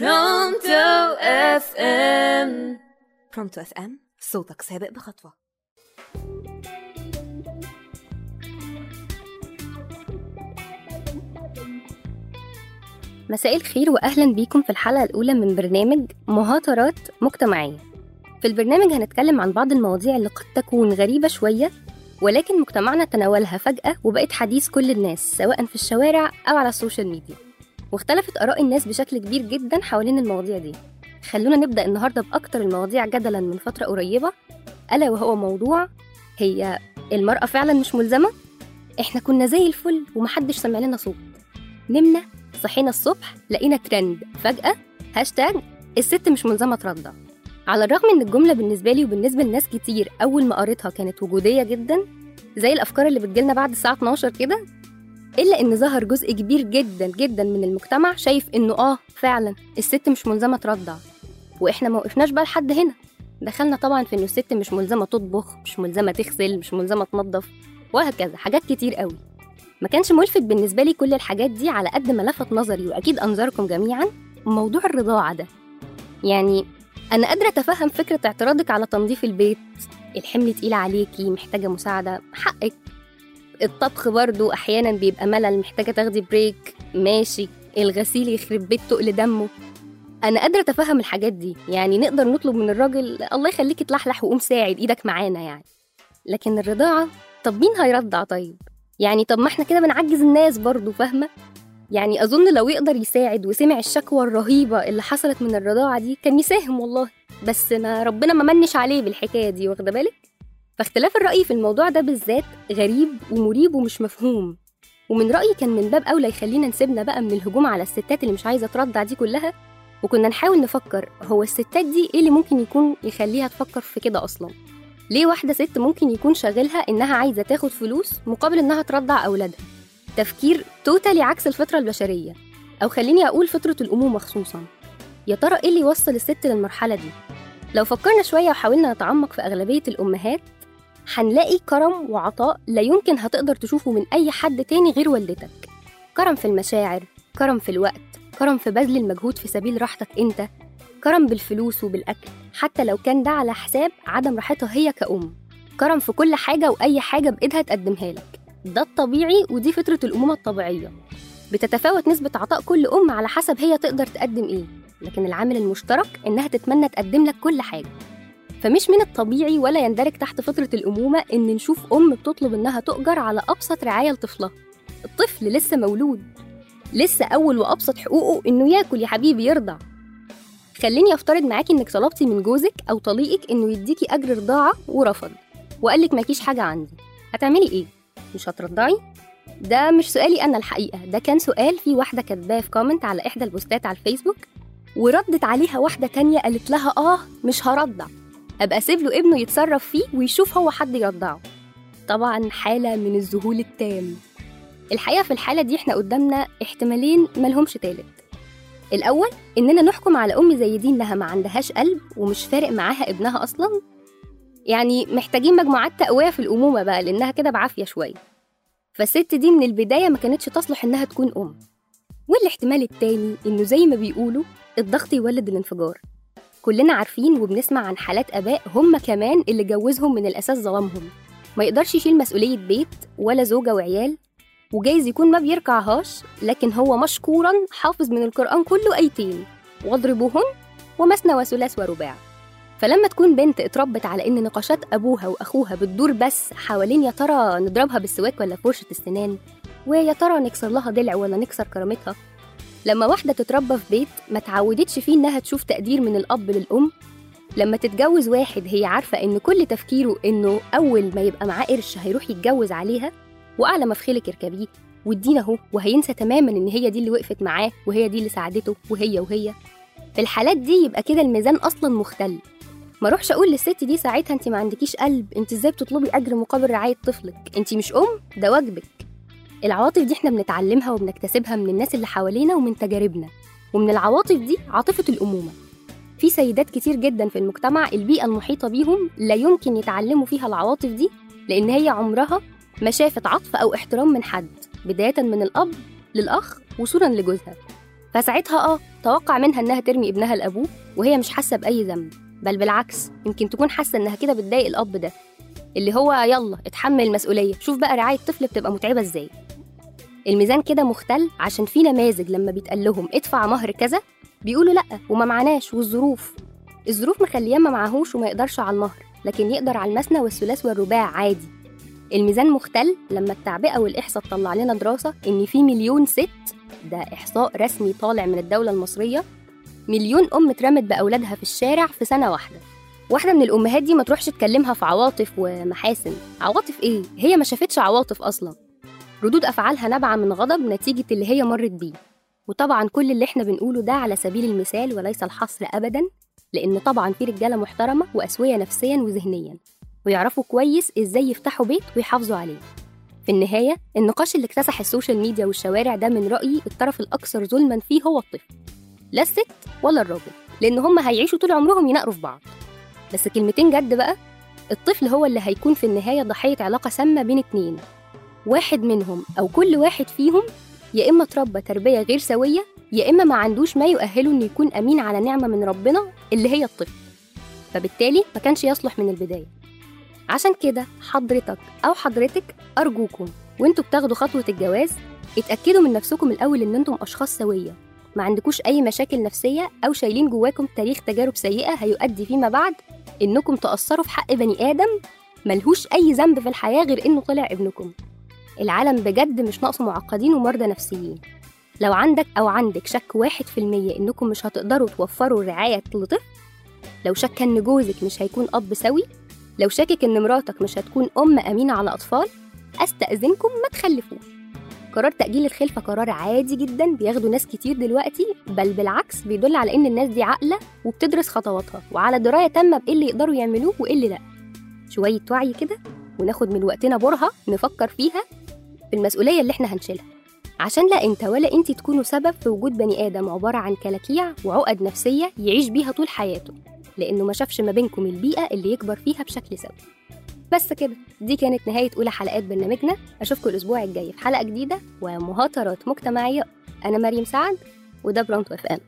Pronto FM Pronto FM صوتك سابق بخطوة. مساء الخير واهلا بيكم في الحلقة الأولى من برنامج مهاترات مجتمعية. في البرنامج هنتكلم عن بعض المواضيع اللي قد تكون غريبة شوية ولكن مجتمعنا تناولها فجأة وبقت حديث كل الناس سواء في الشوارع أو على ال social media. واختلفت آراء الناس بشكل كبير جدا حوالين المواضيع دي. خلونا نبدأ النهارده بأكتر المواضيع جدلا من فترة قريبة. ألا وهو موضوع هي المرأة فعلا مش ملزمة؟ إحنا كنا زي الفل ومحدش سمع لنا صوت. نمنا صحينا الصبح لقينا ترند فجأة هاشتاج الست مش ملزمة ترضع على الرغم إن الجملة بالنسبة لي وبالنسبة لناس كتير أول ما قريتها كانت وجودية جدا زي الأفكار اللي بتجيلنا بعد الساعة 12 كده إلا إن ظهر جزء كبير جدا جدا من المجتمع شايف إنه آه فعلا الست مش ملزمة ترضع وإحنا ما وقفناش بقى لحد هنا. دخلنا طبعا في إنه الست مش ملزمة تطبخ مش ملزمة تغسل مش ملزمة تنظف وهكذا حاجات كتير قوي. ما كانش ملفت بالنسبة لي كل الحاجات دي على قد ما لفت نظري وأكيد أنظركم جميعا موضوع الرضاعة ده. يعني أنا قادرة أتفهم فكرة اعتراضك على تنظيف البيت الحمل تقيل عليكي محتاجة مساعدة حقك. الطبخ برضو أحيانا بيبقى ملل محتاجة تاخدي بريك ماشي. الغسيل يخرب بيت تقل دمه. أنا قادرة أتفهم الحاجات دي. يعني نقدر نطلب من الراجل الله يخليك تلحلح وقوم ساعد إيدك معانا يعني. لكن الرضاعة طب مين هيرضع طيب؟ يعني طب ما إحنا كده بنعجز الناس برضو فاهمة؟ يعني أظن لو يقدر يساعد وسمع الشكوى الرهيبة اللي حصلت من الرضاعة دي كان يساهم والله. بس ما ربنا ما منش عليه بالحكاية دي واخدة بالك؟ فاختلاف الرأي في الموضوع ده بالذات غريب ومريب ومش مفهوم. ومن رأيي كان من باب أولى يخلينا نسيبنا بقى من الهجوم على الستات اللي مش عايزة ترضع دي كلها وكنا نحاول نفكر هو الستات دي إيه اللي ممكن يكون يخليها تفكر في كده أصلاً؟ ليه واحدة ست ممكن يكون شاغلها إنها عايزة تاخد فلوس مقابل إنها ترضع أولادها؟ تفكير توتالي عكس الفطرة البشرية. أو خليني أقول فطرة الأمومة خصوصا. يا ترى إيه اللي يوصل الست للمرحلة دي؟ لو فكرنا شوية وحاولنا نتعمق في أغلبية الأمهات هنلاقي كرم وعطاء لا يمكن هتقدر تشوفه من أي حد تاني غير والدتك. كرم في المشاعر كرم في الوقت كرم في بذل المجهود في سبيل راحتك أنت كرم بالفلوس وبالأكل حتى لو كان ده على حساب عدم راحتها هي كأم. كرم في كل حاجة وأي حاجة بإيدها تقدمها لك. ده الطبيعي ودي فطرة الأمومة الطبيعية. بتتفاوت نسبة عطاء كل أم على حسب هي تقدر تقدم إيه لكن العامل المشترك إنها تتمنى تقدم لك كل حاجة. فمش من الطبيعي ولا يندرج تحت فطرة الأمومة إن نشوف أم بتطلب إنها تؤجر على أبسط رعاية لطفلها. الطفل لسه مولود. لسه أول وأبسط حقوقه إنه ياكل يا حبيبي يرضع. خليني أفترض معاكي إنك طلبتي من جوزك أو طليقك إنه يديكي أجر رضاعة ورفض. وقالك مالكيش حاجة عندي. هتعملي إيه؟ مش هترضعي؟ ده مش سؤالي أنا الحقيقة. ده كان سؤال في واحدة كاتباه في comment على إحدى البوستات على الفيسبوك وردت عليها واحدة تانية قالت لها آه مش هرضع. أبقى أسيب له ابنه يتصرف فيه ويشوف هو حد يرضعه. طبعا حالة من الذهول التام. الحقيقة في الحالة دي إحنا قدامنا احتمالين ملهمش تالت. الأول إننا نحكم على أم زي دي إنها ما عندهاش قلب ومش فارق معاها ابنها أصلا. يعني محتاجين مجموعات تقوية في الأمومة بقى لأنها كده بعافية شوية. فالست دي من البداية ما كانتش تصلح إنها تكون أم. والاحتمال التاني إنه زي ما بيقولوا الضغط يولد الانفجار. كلنا عارفين وبنسمع عن حالات آباء هم كمان اللي جوزهم من الأساس ظلمهم. ما يقدرش يشيل مسؤولية بيت ولا زوجة وعيال وجايز يكون ما بيركعهاش لكن هو مشكورا حافظ من القرآن كله أيتين واضربوهن ومثنى وثلاث ورباع. فلما تكون بنت اتربت على إن نقاشات أبوها وأخوها بتدور بس حوالين يا ترى نضربها بالسواك ولا فرشة السنان ويا ترى نكسر لها ضلع ولا نكسر كرامتها لما واحدة تتربى في بيت ما تعودتش فيه إنها تشوف تقدير من الأب للأم. لما تتجوز واحد هي عارفة إن كل تفكيره إنه أول ما يبقى معاه قرش هيروح يتجوز عليها وأعلى ما في اركبيه وادينا أهو وهينسى تماما إن هي دي اللي وقفت معاه وهي دي اللي ساعدته وهي وهي. في الحالات دي يبقى كده الميزان أصلا مختل. ما أروحش أقول للست دي ساعتها انت ما عندكيش قلب انت إزاي بتطلبي أجر مقابل رعاية طفلك؟ انت مش أم؟ ده واجبك. العواطف دي إحنا بنتعلمها وبنكتسبها من الناس اللي حوالينا ومن تجاربنا. ومن العواطف دي عاطفة الأمومة. في سيدات كتير جدا في المجتمع البيئة المحيطة بيهم لا يمكن يتعلموا فيها العواطف دي لأن هي عمرها ما شافت عطف أو احترام من حد بداية من الأب للأخ وصولا لجوزها. فساعتها آه توقع منها إنها ترمي ابنها لأبوه وهي مش حاسة بأي ذنب. بل بالعكس يمكن تكون حاسة إنها كده بتضايق الأب ده اللي هو يلا اتحمل المسؤولية. شوف بقى رعاية طفل بتبقى متعبة إزاي. الميزان كده مختل عشان في نماذج لما بيتقال لهم ادفع مهر كذا بيقولوا لأ وما معناش والظروف. الظروف مخلياه ما معهوش وما يقدرش على المهر لكن يقدر على المثنى والثلاث والرباع عادي. الميزان مختل لما التعبئة والإحصاء تطلع لنا دراسة إن في مليون ست ده إحصاء رسمي طالع من الدولة المصرية مليون أم اترمت بأولادها في الشارع في سنة واحدة. واحدة من الأمهات دي ما تروحش تكلمها في عواطف ومحاسن. عواطف إيه؟ هي ما شافتش عواطف أصلا. ردود أفعالها نابعة من غضب نتيجة اللي هي مرت بيه. وطبعا كل اللي إحنا بنقوله ده على سبيل المثال وليس الحصر ابدا لأن طبعا في رجالة محترمة وأسوية نفسيا وذهنيا ويعرفوا كويس إزاي يفتحوا بيت ويحافظوا عليه. في النهاية النقاش اللي اكتسح ال social media والشوارع ده من رأيي الطرف الأكثر ظلما فيه هو الطفل. لا الست ولا الراجل لأن هم هيعيشوا طول عمرهم ينقروا في بعض. بس كلمتين جد بقى الطفل هو اللي هيكون في النهاية ضحية علاقة سامة بين اتنين. واحد منهم أو كل واحد فيهم يا إما اتربى تربية غير سوية يا إما ما عندوش ما يؤهله إنه يكون أمين على نعمة من ربنا اللي هي الطفل فبالتالي ما كانش يصلح من البداية. عشان كده حضرتك أو حضرتك أرجوكم وإنتوا بتاخدوا خطوة الجواز اتأكدوا من نفسكم الأول إن إنتم أشخاص سوية. ما عندكوش أي مشاكل نفسية أو شايلين جواكم تاريخ تجارب سيئة هيؤدي فيما بعد إنكم تأثروا في حق بني آدم ملهوش أي ذنب في الحياة غير إنه طلع ابنكم. العالم بجد مش ناقصه معقدين ومرضى نفسيين. لو عندك أو عندك شك واحد في المية إنكم مش هتقدروا توفروا رعاية لطفل لو شك إن جوزك مش هيكون أب سوي لو شاكك إن مراتك مش هتكون أم أمينة على أطفال أستأذنكم ما تخلفوش. قرار تأجيل الخلفة قرار عادي جدا بياخدوا ناس كتير دلوقتي بل بالعكس بيدل على إن الناس دي عاقلة وبتدرس خطواتها وعلى دراية تامة بإيه اللي يقدروا يعملوه وإيه اللي لأ. شوية وعي كده وناخد من وقتنا برهة نفكر فيها في المسؤولية اللي إحنا هنشيلها. عشان لا انت ولا انت تكونوا سبب في وجود بني آدم عبارة عن كلاكيع وعقد نفسية يعيش بيها طول حياته لأنه ما شافش ما بينكم البيئة اللي يكبر فيها بشكل سوي. بس كده دي كانت نهاية أولى حلقات برنامجنا. أشوفكم الأسبوع الجاي في حلقة جديدة ومهاترات مجتمعية. أنا مريم سعد وده برونتو إف إم.